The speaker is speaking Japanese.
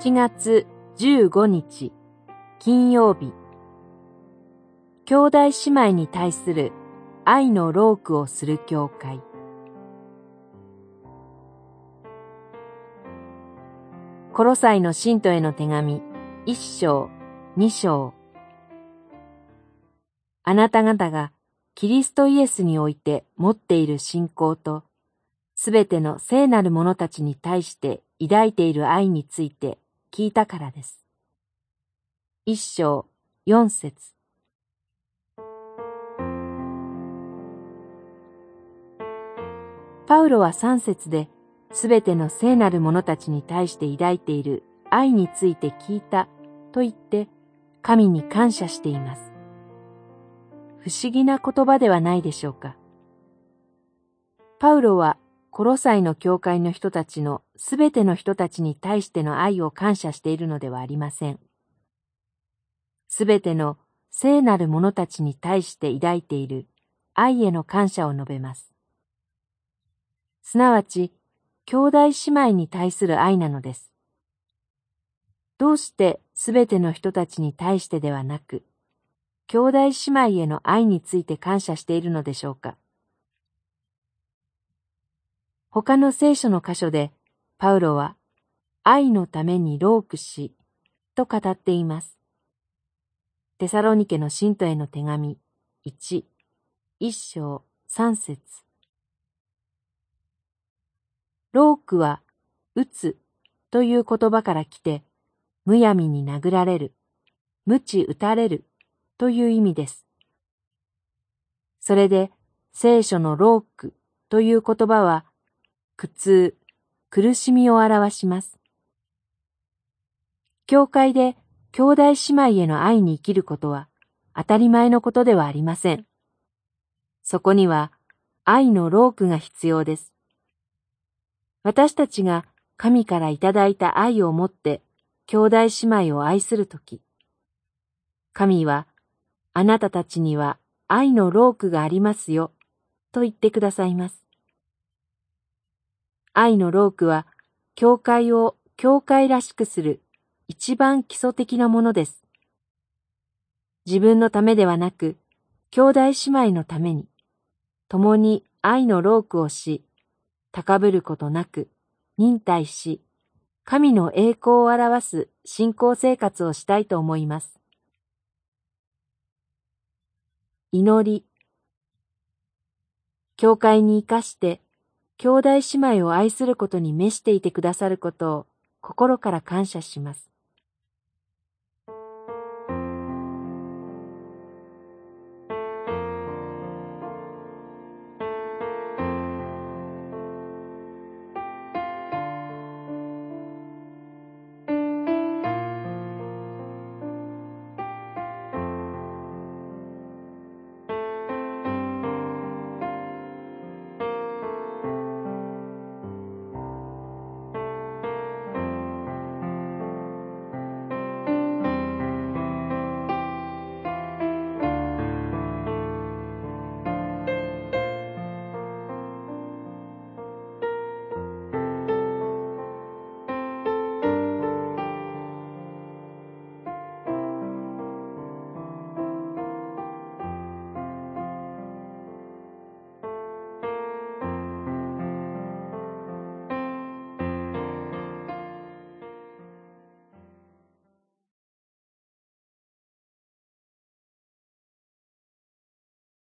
7月15日金曜日。兄弟姉妹に対する愛のロークをする教会。コロサイの信徒への手紙一章二章。あなた方がキリストイエスにおいて持っている信仰とすべての聖なる者たちに対して抱いている愛について聞いたからです。一章四節パウロは三節ですべての聖なる者たちに対して抱いている愛について聞いたと言って神に感謝しています。不思議な言葉ではないでしょうか。パウロはコロサイの教会の人たちのすべての人たちに対しての愛を感謝しているのではありません。すべての聖なる者たちに対して抱いている愛への感謝を述べます。すなわち、兄弟姉妹に対する愛なのです。どうしてすべての人たちに対してではなく、兄弟姉妹への愛について感謝しているのでしょうか。他の聖書の箇所で、パウロは、愛のためにロークし、と語っています。テサロニケの信徒への手紙、1、1章3節ロークは、打つという言葉から来て、むやみに殴られる、無知打たれるという意味です。それで、聖書のロークという言葉は、苦痛、苦しみを表します。教会で兄弟姉妹への愛に生きることは当たり前のことではありません。そこには愛のロークが必要です。私たちが神からいただいた愛を持って兄弟姉妹を愛するとき、神はあなたたちには愛のロークがありますよと言ってくださいます。愛のロークは、教会を教会らしくする一番基礎的なものです。自分のためではなく、兄弟姉妹のために、共に愛のロークをし、高ぶることなく、忍耐し、神の栄光を表す信仰生活をしたいと思います。祈り。教会に生かして兄弟姉妹を愛することに召していてくださることを心から感謝します。